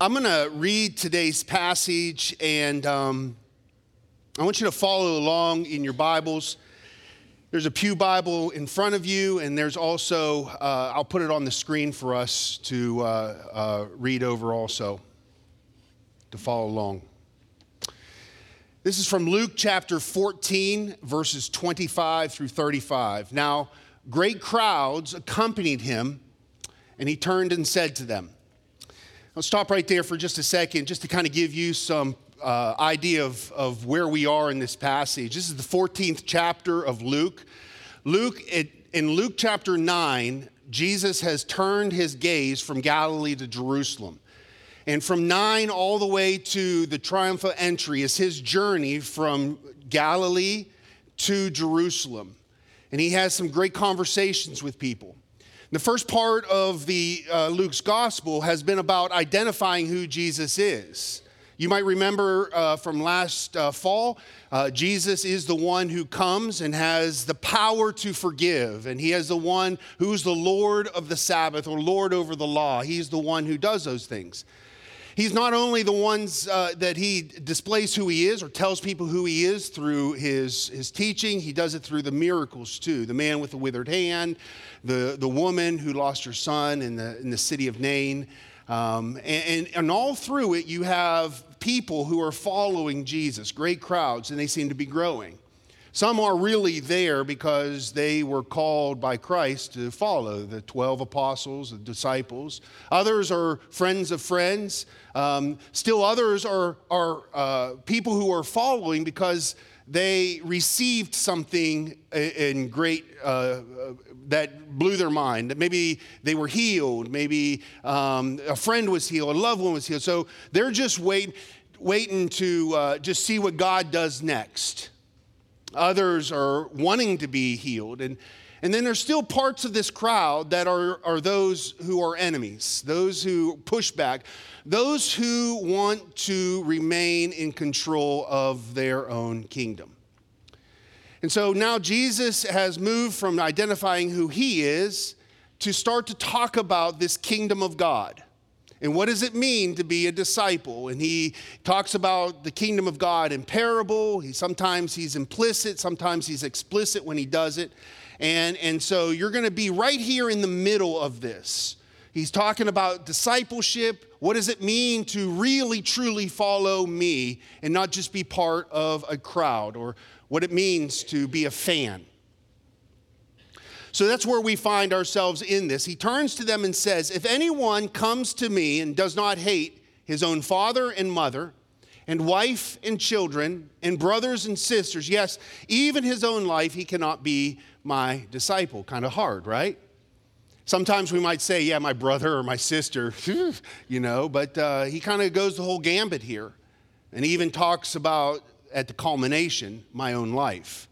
I'm going to read today's passage, and um, I want you to follow along in your Bibles. There's a Pew Bible in front of you, and there's also, uh, I'll put it on the screen for us to uh, uh, read over also, to follow along. This is from Luke chapter 14, verses 25 through 35. Now, great crowds accompanied him, and he turned and said to them, I'll stop right there for just a second, just to kind of give you some uh, idea of, of where we are in this passage. This is the 14th chapter of Luke. Luke, it, in Luke chapter 9, Jesus has turned his gaze from Galilee to Jerusalem. And from 9 all the way to the triumphal entry is his journey from Galilee to Jerusalem. And he has some great conversations with people. The first part of the uh, Luke's gospel has been about identifying who Jesus is. You might remember uh, from last uh, fall, uh, Jesus is the one who comes and has the power to forgive, and he is the one who's the Lord of the Sabbath or Lord over the law. He's the one who does those things. He's not only the ones uh, that he displays who he is or tells people who he is through his, his teaching, he does it through the miracles too. The man with the withered hand, the, the woman who lost her son in the, in the city of Nain. Um, and, and, and all through it, you have people who are following Jesus, great crowds, and they seem to be growing. Some are really there because they were called by Christ to follow the 12 apostles, the disciples. Others are friends of friends. Um, still, others are, are uh, people who are following because they received something in great uh, that blew their mind. Maybe they were healed, maybe um, a friend was healed, a loved one was healed. So they're just waiting, waiting to uh, just see what God does next. Others are wanting to be healed. And, and then there's still parts of this crowd that are, are those who are enemies, those who push back, those who want to remain in control of their own kingdom. And so now Jesus has moved from identifying who he is to start to talk about this kingdom of God. And what does it mean to be a disciple? And he talks about the kingdom of God in parable. He sometimes he's implicit, sometimes he's explicit when he does it. And, and so you're going to be right here in the middle of this. He's talking about discipleship. What does it mean to really, truly follow me and not just be part of a crowd or what it means to be a fan? So that's where we find ourselves in this. He turns to them and says, If anyone comes to me and does not hate his own father and mother, and wife and children, and brothers and sisters, yes, even his own life, he cannot be my disciple. Kind of hard, right? Sometimes we might say, yeah, my brother or my sister, you know, but uh, he kind of goes the whole gambit here. And he even talks about, at the culmination, my own life.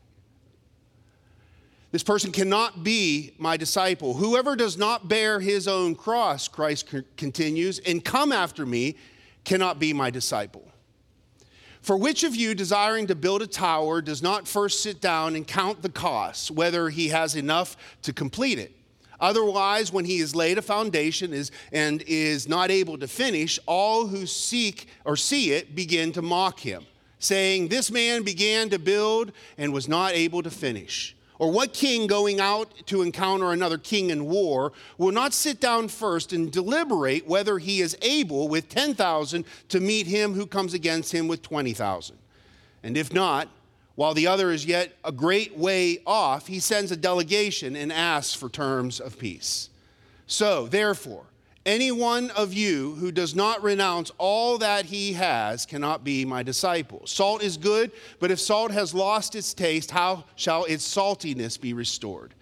This person cannot be my disciple. Whoever does not bear his own cross, Christ continues, and come after me cannot be my disciple. For which of you, desiring to build a tower, does not first sit down and count the costs, whether he has enough to complete it? Otherwise, when he has laid a foundation is, and is not able to finish, all who seek or see it begin to mock him, saying, This man began to build and was not able to finish. Or what king going out to encounter another king in war will not sit down first and deliberate whether he is able with 10,000 to meet him who comes against him with 20,000? And if not, while the other is yet a great way off, he sends a delegation and asks for terms of peace. So, therefore, any one of you who does not renounce all that he has cannot be my disciple. Salt is good, but if salt has lost its taste, how shall its saltiness be restored?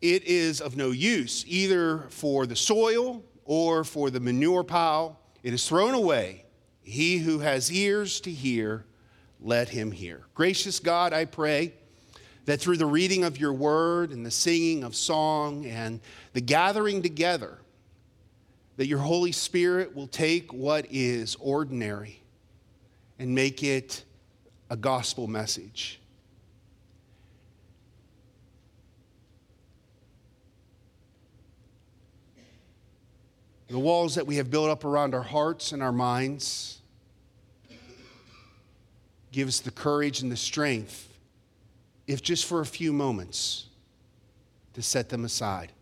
It is of no use, either for the soil or for the manure pile. It is thrown away. He who has ears to hear, let him hear. Gracious God, I pray that through the reading of your word and the singing of song and the gathering together, that your Holy Spirit will take what is ordinary and make it a gospel message. the walls that we have built up around our hearts and our minds. Give us the courage and the strength, if just for a few moments, to set them aside.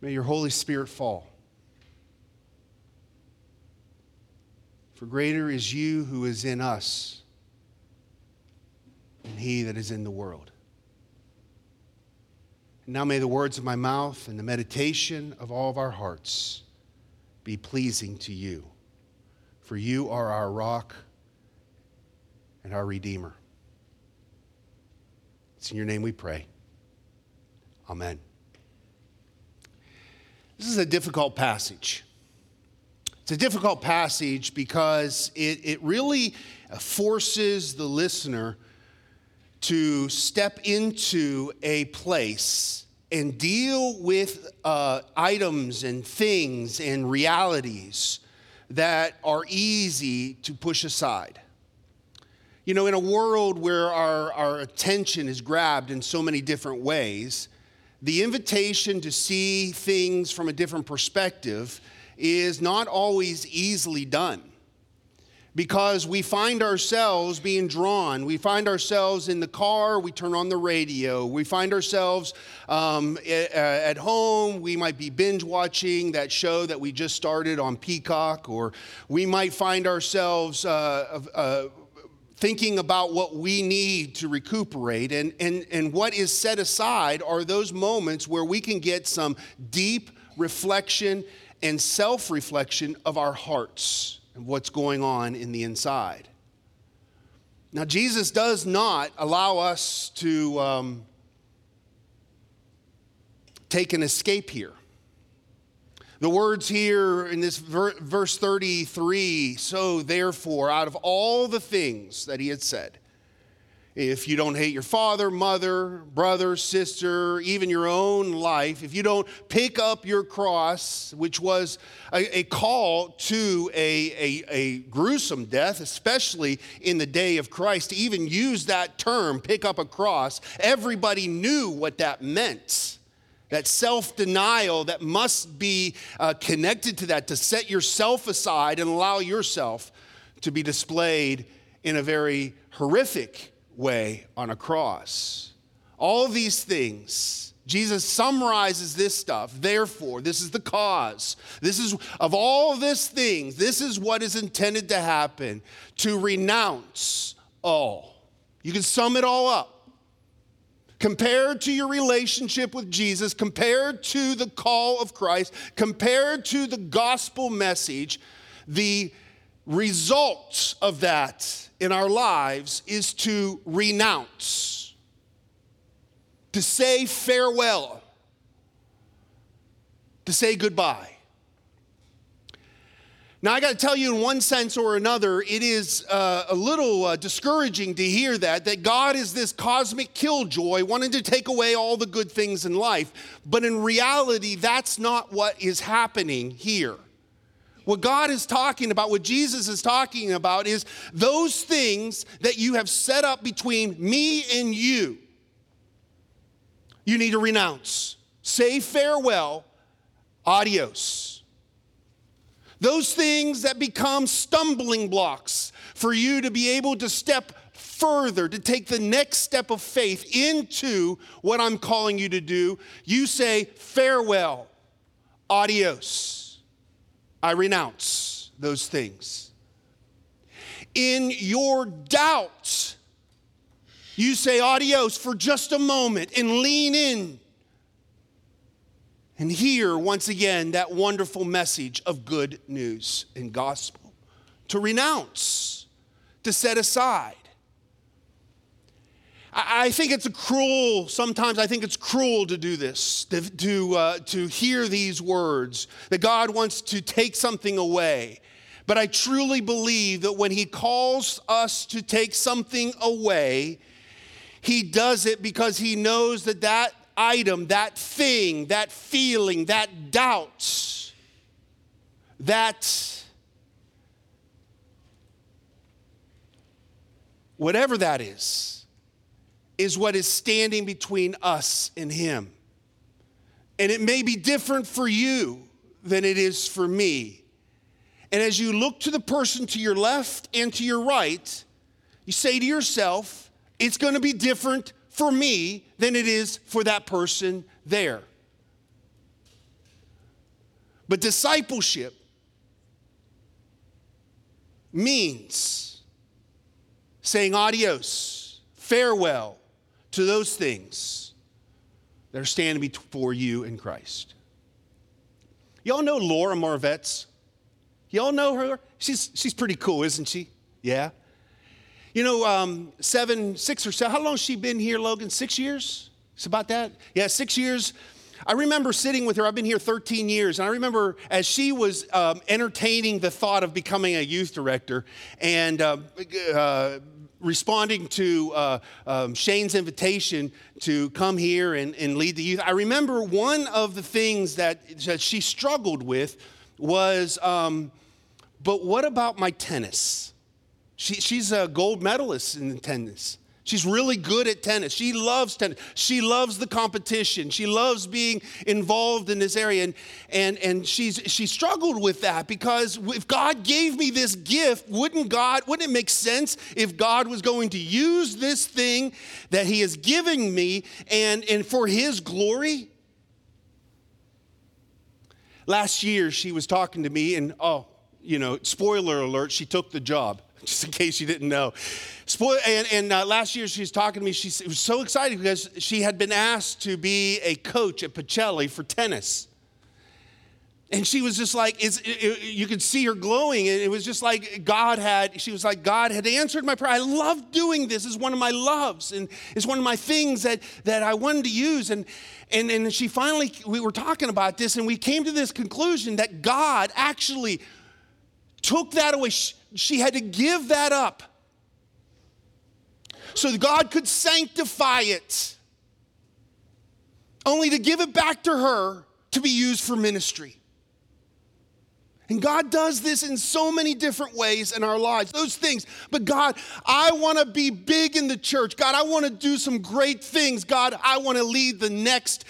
May your Holy Spirit fall. For greater is you who is in us than he that is in the world. And now may the words of my mouth and the meditation of all of our hearts be pleasing to you. For you are our rock and our Redeemer. It's in your name we pray. Amen. This is a difficult passage. It's a difficult passage because it, it really forces the listener to step into a place and deal with uh, items and things and realities that are easy to push aside. You know, in a world where our, our attention is grabbed in so many different ways, the invitation to see things from a different perspective is not always easily done because we find ourselves being drawn. We find ourselves in the car, we turn on the radio. We find ourselves um, at home, we might be binge watching that show that we just started on Peacock, or we might find ourselves. Uh, uh, thinking about what we need to recuperate. And, and, and what is set aside are those moments where we can get some deep reflection and self reflection of our hearts and what's going on in the inside. Now, Jesus does not allow us to um, take an escape here. The words here in this ver- verse 33 so therefore, out of all the things that he had said, if you don't hate your father, mother, brother, sister, even your own life, if you don't pick up your cross, which was a, a call to a, a, a, gruesome death, especially in the day of Christ, to even use that term, pick up a cross, everybody knew what that meant. That self denial that must be uh, connected to that, to set yourself aside and allow yourself to be displayed in a very horrific way on a cross. All these things, Jesus summarizes this stuff. Therefore, this is the cause. This is of all these things, this is what is intended to happen to renounce all. You can sum it all up. Compared to your relationship with Jesus, compared to the call of Christ, compared to the gospel message, the results of that in our lives is to renounce, to say farewell, to say goodbye. Now, I got to tell you, in one sense or another, it is uh, a little uh, discouraging to hear that, that God is this cosmic killjoy wanting to take away all the good things in life. But in reality, that's not what is happening here. What God is talking about, what Jesus is talking about, is those things that you have set up between me and you. You need to renounce. Say farewell, adios. Those things that become stumbling blocks for you to be able to step further, to take the next step of faith into what I'm calling you to do, you say farewell, adios. I renounce those things. In your doubt, you say adios for just a moment and lean in and hear once again that wonderful message of good news and gospel. To renounce, to set aside. I think it's cruel, sometimes I think it's cruel to do this, to, to, uh, to hear these words, that God wants to take something away. But I truly believe that when He calls us to take something away, He does it because He knows that that item, that thing, that feeling, that doubt, that whatever that is, is what is standing between us and Him. And it may be different for you than it is for me. And as you look to the person to your left and to your right, you say to yourself, it's going to be different for me than it is for that person there. But discipleship means saying adios, farewell to those things that are standing before you in Christ. Y'all know Laura Marvetts? Y'all know her? She's, she's pretty cool, isn't she? Yeah. You know, um, seven, six or seven, how long has she been here, Logan? Six years? It's about that? Yeah, six years. I remember sitting with her, I've been here 13 years, and I remember as she was um, entertaining the thought of becoming a youth director and uh, uh, responding to uh, um, Shane's invitation to come here and, and, lead the youth, I remember one of the things that, that she struggled with was, um, but what about my tennis? She, she's a gold medalist in tennis. She's really good at tennis. She loves tennis. She loves the competition. She loves being involved in this area. And, and, and she's, she struggled with that because if God gave me this gift, wouldn't God, wouldn't it make sense if God was going to use this thing that He is giving me and, and for His glory? Last year, she was talking to me, and oh, you know, spoiler alert, she took the job just in case you didn't know. Spoil, and, and uh, last year she was talking to me. She was so excited because she had been asked to be a coach at Pacelli for tennis. And she was just like, it, it, you could see her glowing. And it was just like God had, she was like, God had answered my prayer. I love doing this. It's one of my loves. And it's one of my things that, that I wanted to use. And, and, and she finally, we were talking about this and we came to this conclusion that God actually took that away. She, she had to give that up so God could sanctify it, only to give it back to her to be used for ministry. And God does this in so many different ways in our lives, those things. But God, I want to be big in the church. God, I want to do some great things. God, I want to lead the next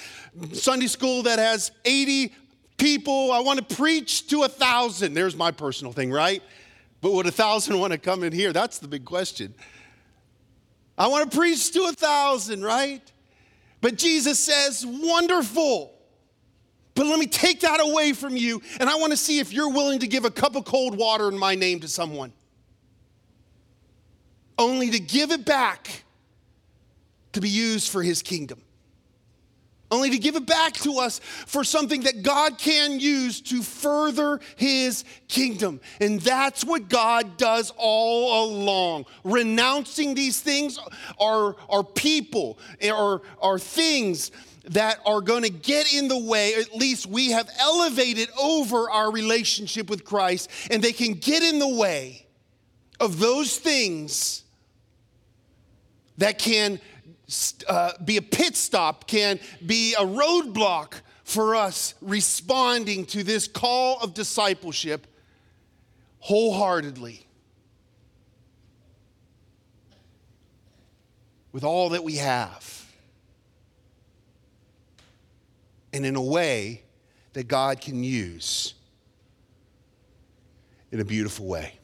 Sunday school that has 80 people. I want to preach to a thousand. There's my personal thing, right? But would a thousand want to come in here? That's the big question. I want to preach to a thousand, right? But Jesus says, wonderful. But let me take that away from you, and I want to see if you're willing to give a cup of cold water in my name to someone. Only to give it back to be used for his kingdom only to give it back to us for something that God can use to further his kingdom. And that's what God does all along. Renouncing these things are, are people, are, are things that are going to get in the way, at least we have elevated over our relationship with Christ, and they can get in the way of those things that can uh, be a pit stop, can be a roadblock for us responding to this call of discipleship wholeheartedly. With all that we have. And in a way that God can use in a beautiful way.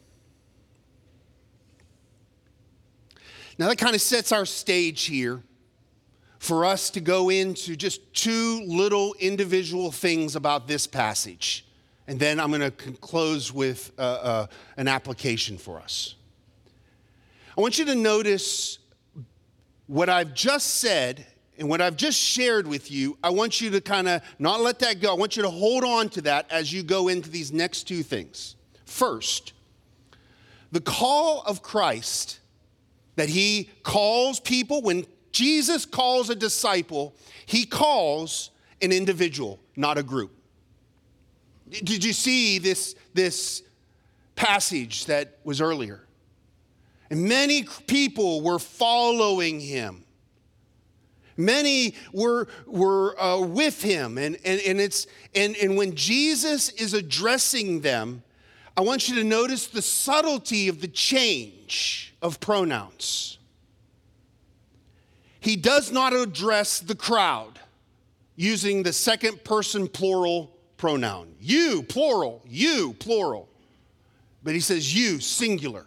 Now, that kind of sets our stage here for us to go into just two little individual things about this passage. And then I'm going to close with uh, uh, an application for us. I want you to notice what I've just said and what I've just shared with you. I want you to kind of not let that go. I want you to hold on to that as you go into these next two things. First, the call of Christ that he calls people, when Jesus calls a disciple, he calls an individual, not a group. Did you see this, this passage that was earlier? And many people were following him. Many were, were uh, with him. And, and, and, it's, and, and when Jesus is addressing them, I want you to notice the subtlety of the change of pronouns. He does not address the crowd. using the second person plural pronoun. You, plural. You, plural. But he says you, singular.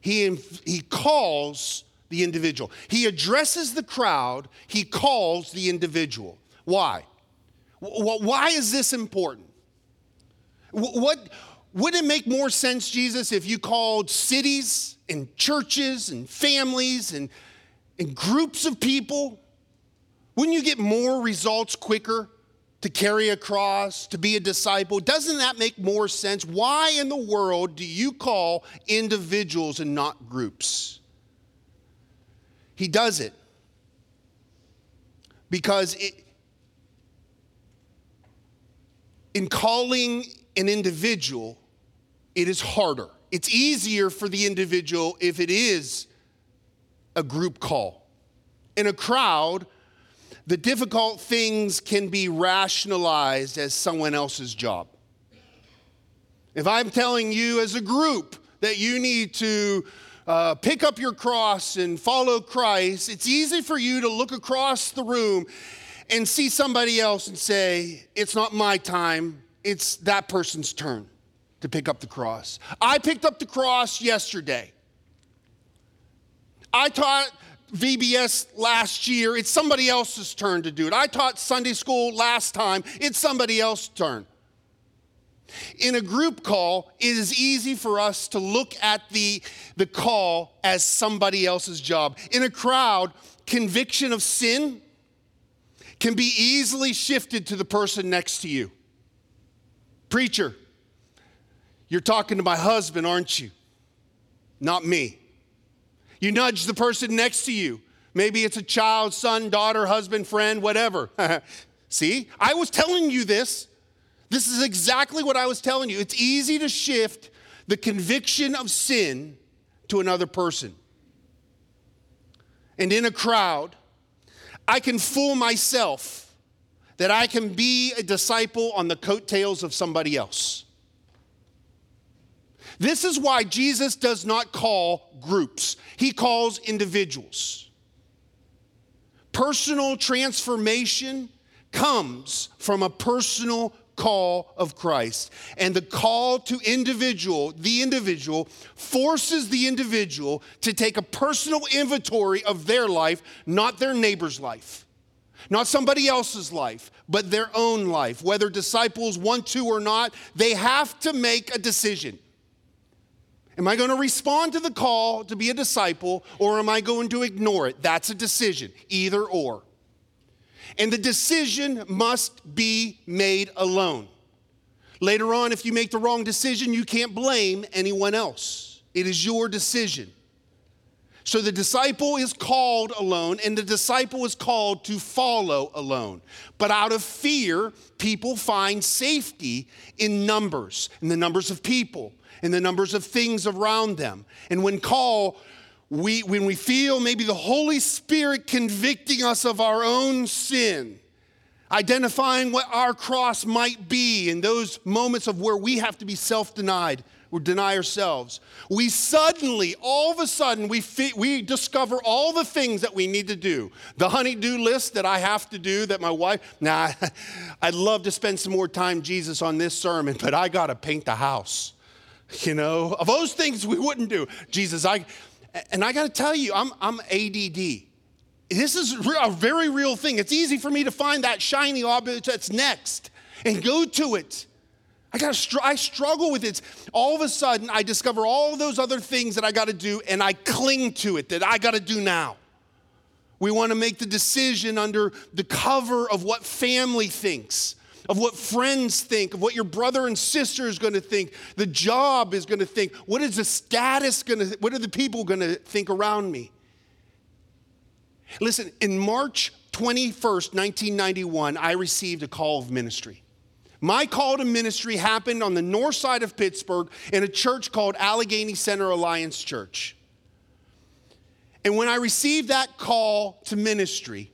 He, he calls the individual. He addresses the crowd, he calls the individual. Why? Why is this important? What, would it make more sense, Jesus, if you called cities and churches and families and, and groups of people? Wouldn't you get more results quicker to carry a cross, to be a disciple? Doesn't that make more sense? Why in the world do you call individuals and not groups? He does it because it, in calling an individual, it is harder. It's easier for the individual if it is a group call. In a crowd, the difficult things can be rationalized as someone else's job. If I'm telling you as a group that you need to uh, pick up your cross and follow Christ, it's easy for you to look across the room and see somebody else and say, It's not my time, it's that person's turn to pick up the cross. I picked up the cross yesterday. I taught VBS last year. It's somebody else's turn to do it. I taught Sunday school last time. It's somebody else's turn. In a group call, it is easy for us to look at the, the call as somebody else's job. In a crowd, conviction of sin can be easily shifted to the person next to you. Preacher, you're talking to my husband, aren't you? Not me. You nudge the person next to you. Maybe it's a child, son, daughter, husband, friend, whatever. See, I was telling you this. This is exactly what I was telling you. It's easy to shift the conviction of sin to another person. And in a crowd, I can fool myself that I can be a disciple on the coattails of somebody else. This is why Jesus does not call groups, he calls individuals. Personal transformation comes from a personal call of Christ. And the call to individual, the individual, forces the individual to take a personal inventory of their life, not their neighbor's life. Not somebody else's life, but their own life. Whether disciples want to or not, they have to make a decision. Am I going to respond to the call to be a disciple or am I going to ignore it? That's a decision, either or. And the decision must be made alone. Later on, if you make the wrong decision, you can't blame anyone else. It is your decision. So the disciple is called alone, and the disciple is called to follow alone. But out of fear, people find safety in numbers, in the numbers of people, in the numbers of things around them. And when call, we, when we feel maybe the Holy Spirit convicting us of our own sin, identifying what our cross might be in those moments of where we have to be self denied or deny ourselves. We suddenly, all of a sudden, we, we discover all the things that we need to do. The honey-do list that I have to do, that my wife, nah, I'd love to spend some more time, Jesus, on this sermon, but I got to paint the house. You know, of those things we wouldn't do. Jesus, I, and I got to tell you, I'm, I'm ADD. This is a very real thing. It's easy for me to find that shiny object that's next and go to it. I got str- I struggle with it. All of a sudden, I discover all those other things that I got to do, and I cling to it that I got to do now. We want to make the decision under the cover of what family thinks, of what friends think, of what your brother and sister is going to think, the job is going to think, what is the status going to, what are the people going to think around me? Listen, in March 21st, 1991, I received a call of ministry. My call to ministry happened on the north side of Pittsburgh in a church called Allegheny Center Alliance Church. And when I received that call to ministry,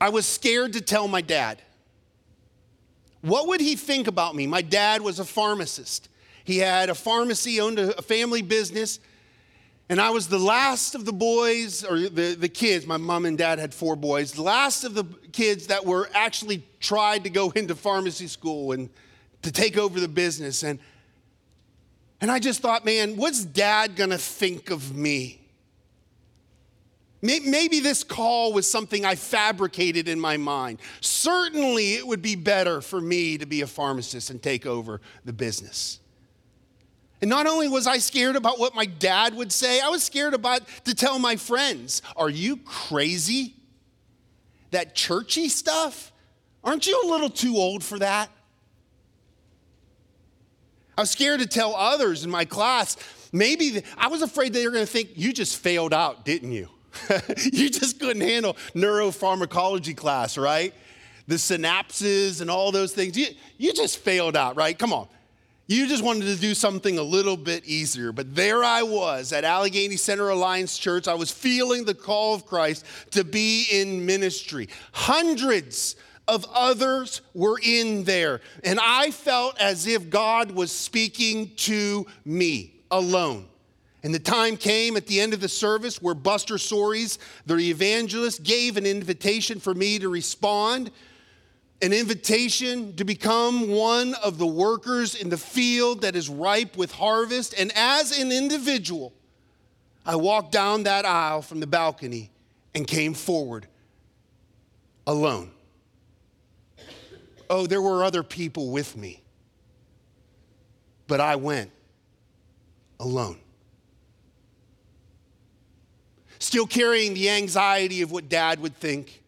I was scared to tell my dad. What would he think about me? My dad was a pharmacist. He had a pharmacy, owned a family business. And I was the last of the boys, or the, the kids, my mom and dad had four boys, the last of the kids that were actually tried to go into pharmacy school and to take over the business. And, and I just thought, man, what's dad gonna think of me? Maybe this call was something I fabricated in my mind. Certainly, it would be better for me to be a pharmacist and take over the business. And not only was I scared about what my dad would say, I was scared about to tell my friends, Are you crazy? That churchy stuff? Aren't you a little too old for that? I was scared to tell others in my class. Maybe I was afraid they were going to think you just failed out, didn't you? you just couldn't handle neuropharmacology class, right? The synapses and all those things. You, you just failed out, right? Come on. You just wanted to do something a little bit easier. But there I was at Allegheny Center Alliance Church. I was feeling the call of Christ to be in ministry. Hundreds of others were in there. And I felt as if God was speaking to me alone. And the time came at the end of the service where Buster Soaries, the evangelist, gave an invitation for me to respond, an invitation to become one of the workers in the field that is ripe with harvest. And as an individual, I walked down that aisle from the balcony and came forward alone. Oh, there were other people with me, but I went alone. Still carrying the anxiety of what dad would think,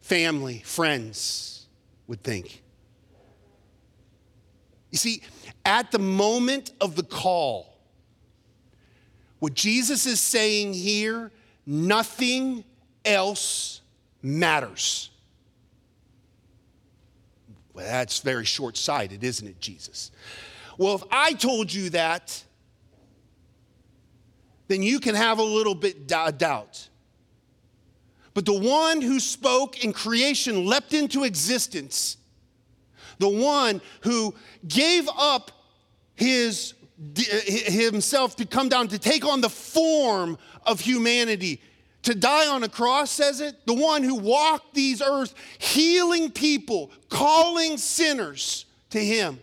family, friends would think. You see, at the moment of the call, what Jesus is saying here, nothing else matters. Well, that's very short sighted, isn't it, Jesus? Well, if I told you that, then you can have a little bit doubt. But the one who spoke and creation leapt into existence, the one who gave up his, himself to come down to take on the form of humanity, to die on a cross, says it, the one who walked these earths, healing people, calling sinners to him,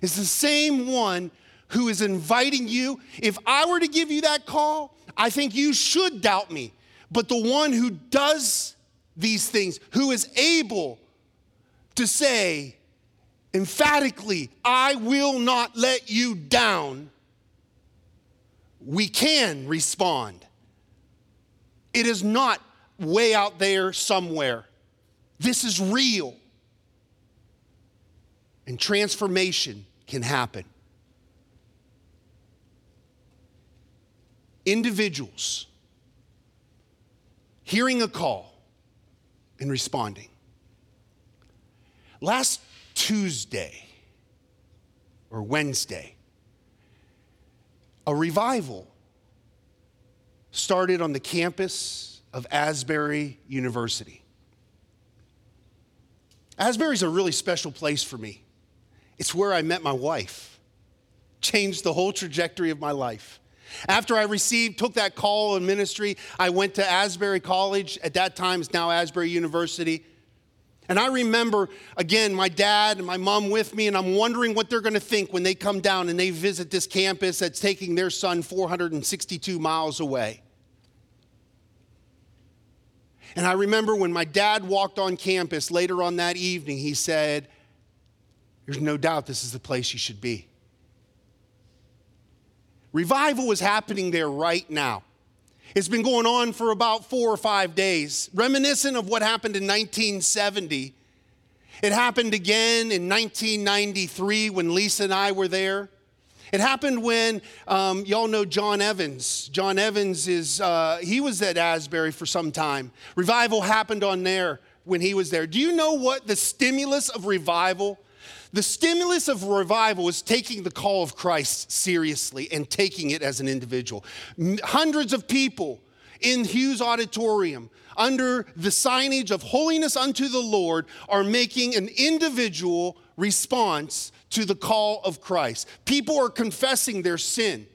is the same one who is inviting you, if I were to give you that call, I think you should doubt me. But the one who does these things, who is able to say emphatically, I will not let you down, we can respond. It is not way out there somewhere. This is real. And transformation can happen. Individuals hearing a call and responding. Last Tuesday or Wednesday, a revival started on the campus of Asbury University. Asbury's a really special place for me. It's where I met my wife, changed the whole trajectory of my life. After I received, took that call in ministry, I went to Asbury College. At that time, it's now Asbury University. And I remember, again, my dad and my mom with me, and I'm wondering what they're going to think when they come down and they visit this campus that's taking their son 462 miles away. And I remember when my dad walked on campus later on that evening, he said, There's no doubt this is the place you should be. Revival is happening there right now. It's been going on for about four or five days, reminiscent of what happened in 1970. It happened again in 1993 when Lisa and I were there. It happened when um, y'all know John Evans. John Evans is uh, he was at Asbury for some time. Revival happened on there when he was there. Do you know what the stimulus of revival the stimulus of revival is taking the call of Christ seriously and taking it as an individual. Hundreds of people in Hughes Auditorium under the signage of Holiness unto the Lord are making an individual response to the call of Christ. People are confessing their sin.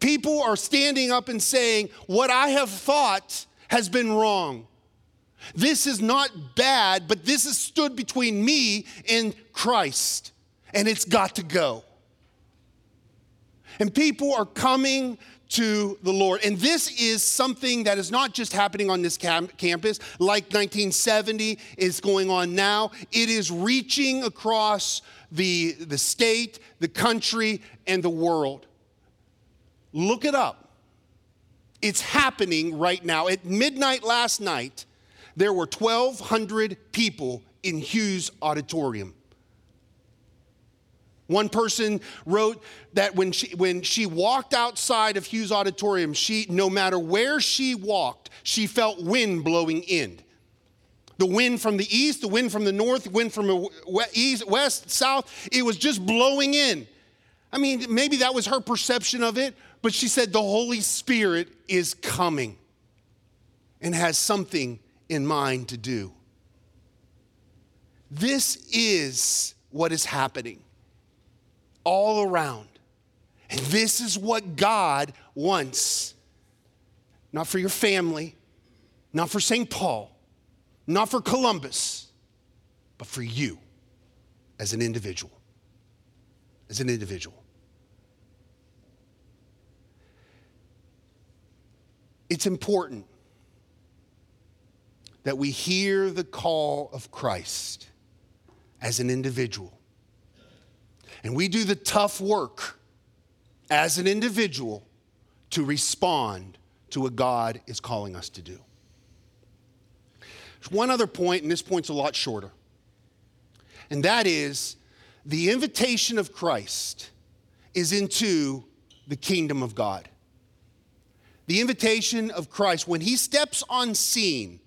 People are standing up and saying, What I have thought has been wrong. This is not bad, but this has stood between me and Christ, and it's got to go. And people are coming to the Lord. And this is something that is not just happening on this cam- campus, like 1970 is going on now. It is reaching across the, the state, the country, and the world. Look it up. It's happening right now. At midnight last night, there were 1,200 people in Hughes Auditorium. One person wrote that when she, when she walked outside of Hughes Auditorium, she, no matter where she walked, she felt wind blowing in. The wind from the east, the wind from the north, wind from the east, west, south, it was just blowing in. I mean, maybe that was her perception of it, but she said the Holy Spirit is coming and has something in mind to do. This is what is happening all around. And this is what God wants. Not for your family, not for St. Paul, not for Columbus, but for you as an individual. As an individual. It's important that we hear the call of Christ as an individual. And we do the tough work as an individual to respond to what God is calling us to do. There's one other point, and this point's a lot shorter, and that is the invitation of Christ is into the kingdom of God. The invitation of Christ, when he steps on scene,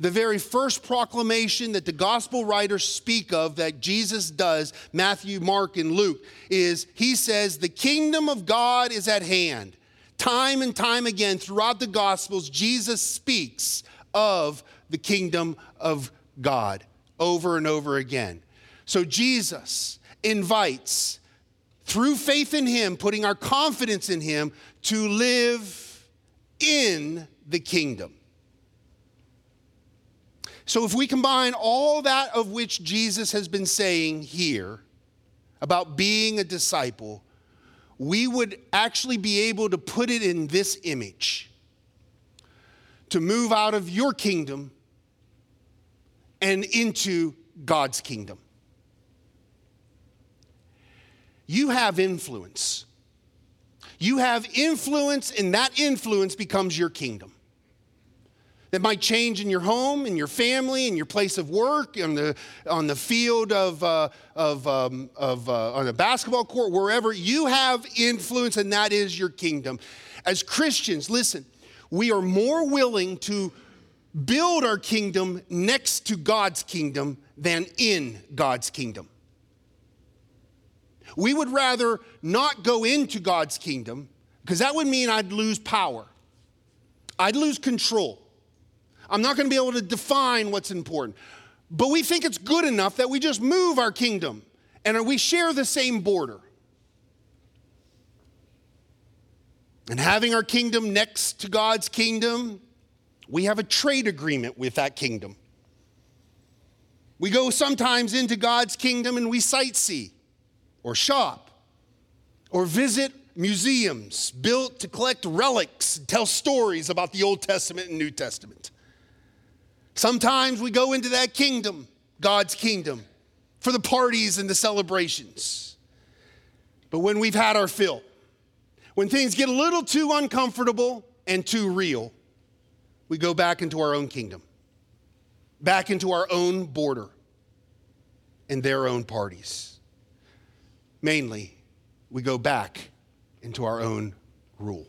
the very first proclamation that the gospel writers speak of that Jesus does, Matthew, Mark, and Luke, is he says, The kingdom of God is at hand. Time and time again throughout the gospels, Jesus speaks of the kingdom of God over and over again. So Jesus invites, through faith in him, putting our confidence in him, to live in the kingdom. So, if we combine all that of which Jesus has been saying here about being a disciple, we would actually be able to put it in this image to move out of your kingdom and into God's kingdom. You have influence. You have influence, and that influence becomes your kingdom that might change in your home, in your family, in your place of work, on the, on the field of, uh, of, um, of uh, on a basketball court, wherever. You have influence, and that is your kingdom. As Christians, listen, we are more willing to build our kingdom next to God's kingdom than in God's kingdom. We would rather not go into God's kingdom because that would mean I'd lose power, I'd lose control. I'm not going to be able to define what's important. But we think it's good enough that we just move our kingdom and we share the same border. And having our kingdom next to God's kingdom, we have a trade agreement with that kingdom. We go sometimes into God's kingdom and we sightsee or shop or visit museums built to collect relics, and tell stories about the Old Testament and New Testament. Sometimes we go into that kingdom, God's kingdom, for the parties and the celebrations. But when we've had our fill, when things get a little too uncomfortable and too real, we go back into our own kingdom, back into our own border and their own parties. Mainly, we go back into our own rule.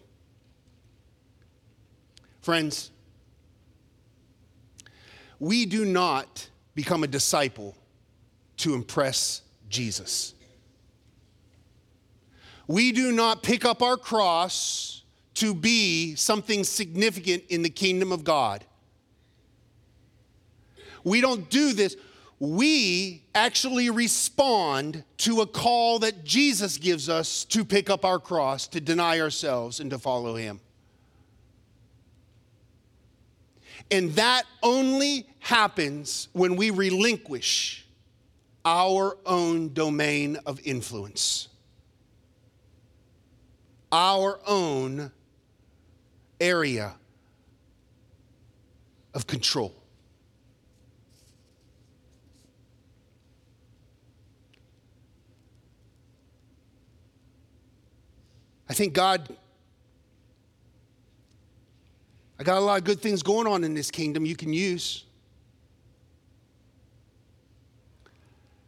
Friends, we do not become a disciple to impress Jesus. We do not pick up our cross to be something significant in the kingdom of God. We don't do this. we actually respond to a call that Jesus gives us to pick up our cross, to deny ourselves, and to follow Him. And that only happens when we relinquish our own domain of influence, our own area of control. I think God, I got a lot of good things going on in this kingdom you can use.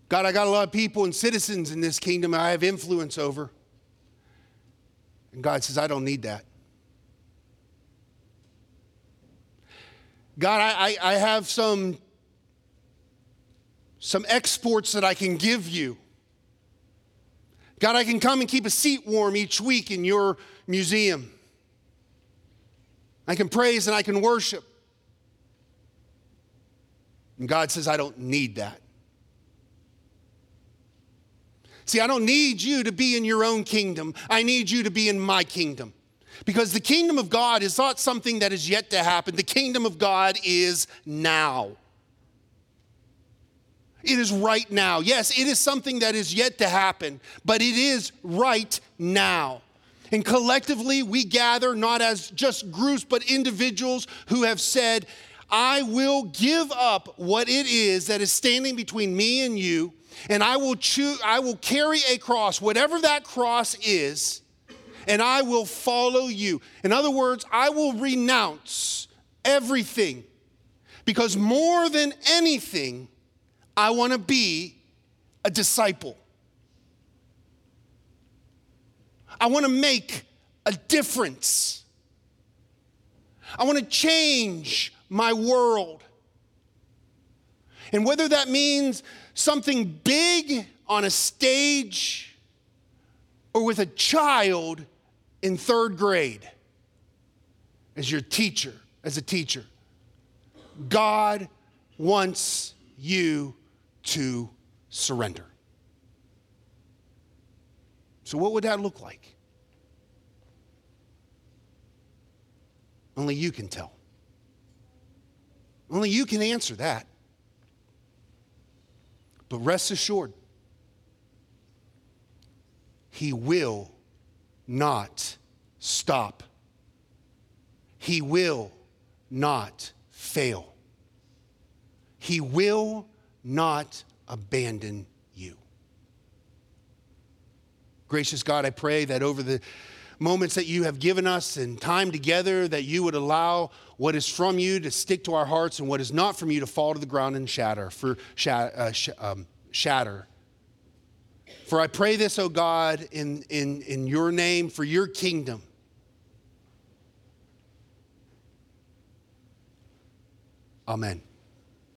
God, I got a lot of people and citizens in this kingdom I have influence over. And God says, I don't need that. God, I, I, have some, some exports that I can give you. God, I can come and keep a seat warm each week in your museum. I can praise and I can worship. And God says, I don't need that. See, I don't need you to be in your own kingdom. I need you to be in my kingdom. Because the kingdom of God is not something that is yet to happen. The kingdom of God is now. It is right now. Yes, it is something that is yet to happen, but it is right now. And collectively, we gather not as just groups, but individuals who have said, I will give up what it is that is standing between me and you, and I will choose, I will carry a cross, whatever that cross is, and I will follow you. In other words, I will renounce everything because more than anything, I want to be a disciple. I want to make a difference. I want to change my world. And whether that means something big on a stage or with a child in third grade as your teacher, as a teacher. God wants you to surrender. So, what would that look like? Only you can tell. Only you can answer that. But rest assured, He will not stop. He will not fail. He will not abandon. Gracious God, I pray that over the moments that you have given us and time together, that you would allow what is from you to stick to our hearts and what is not from you to fall to the ground and shatter, for shatter, uh, sh- um, shatter for I pray this, O God, in, in, in your name, for your kingdom. Amen.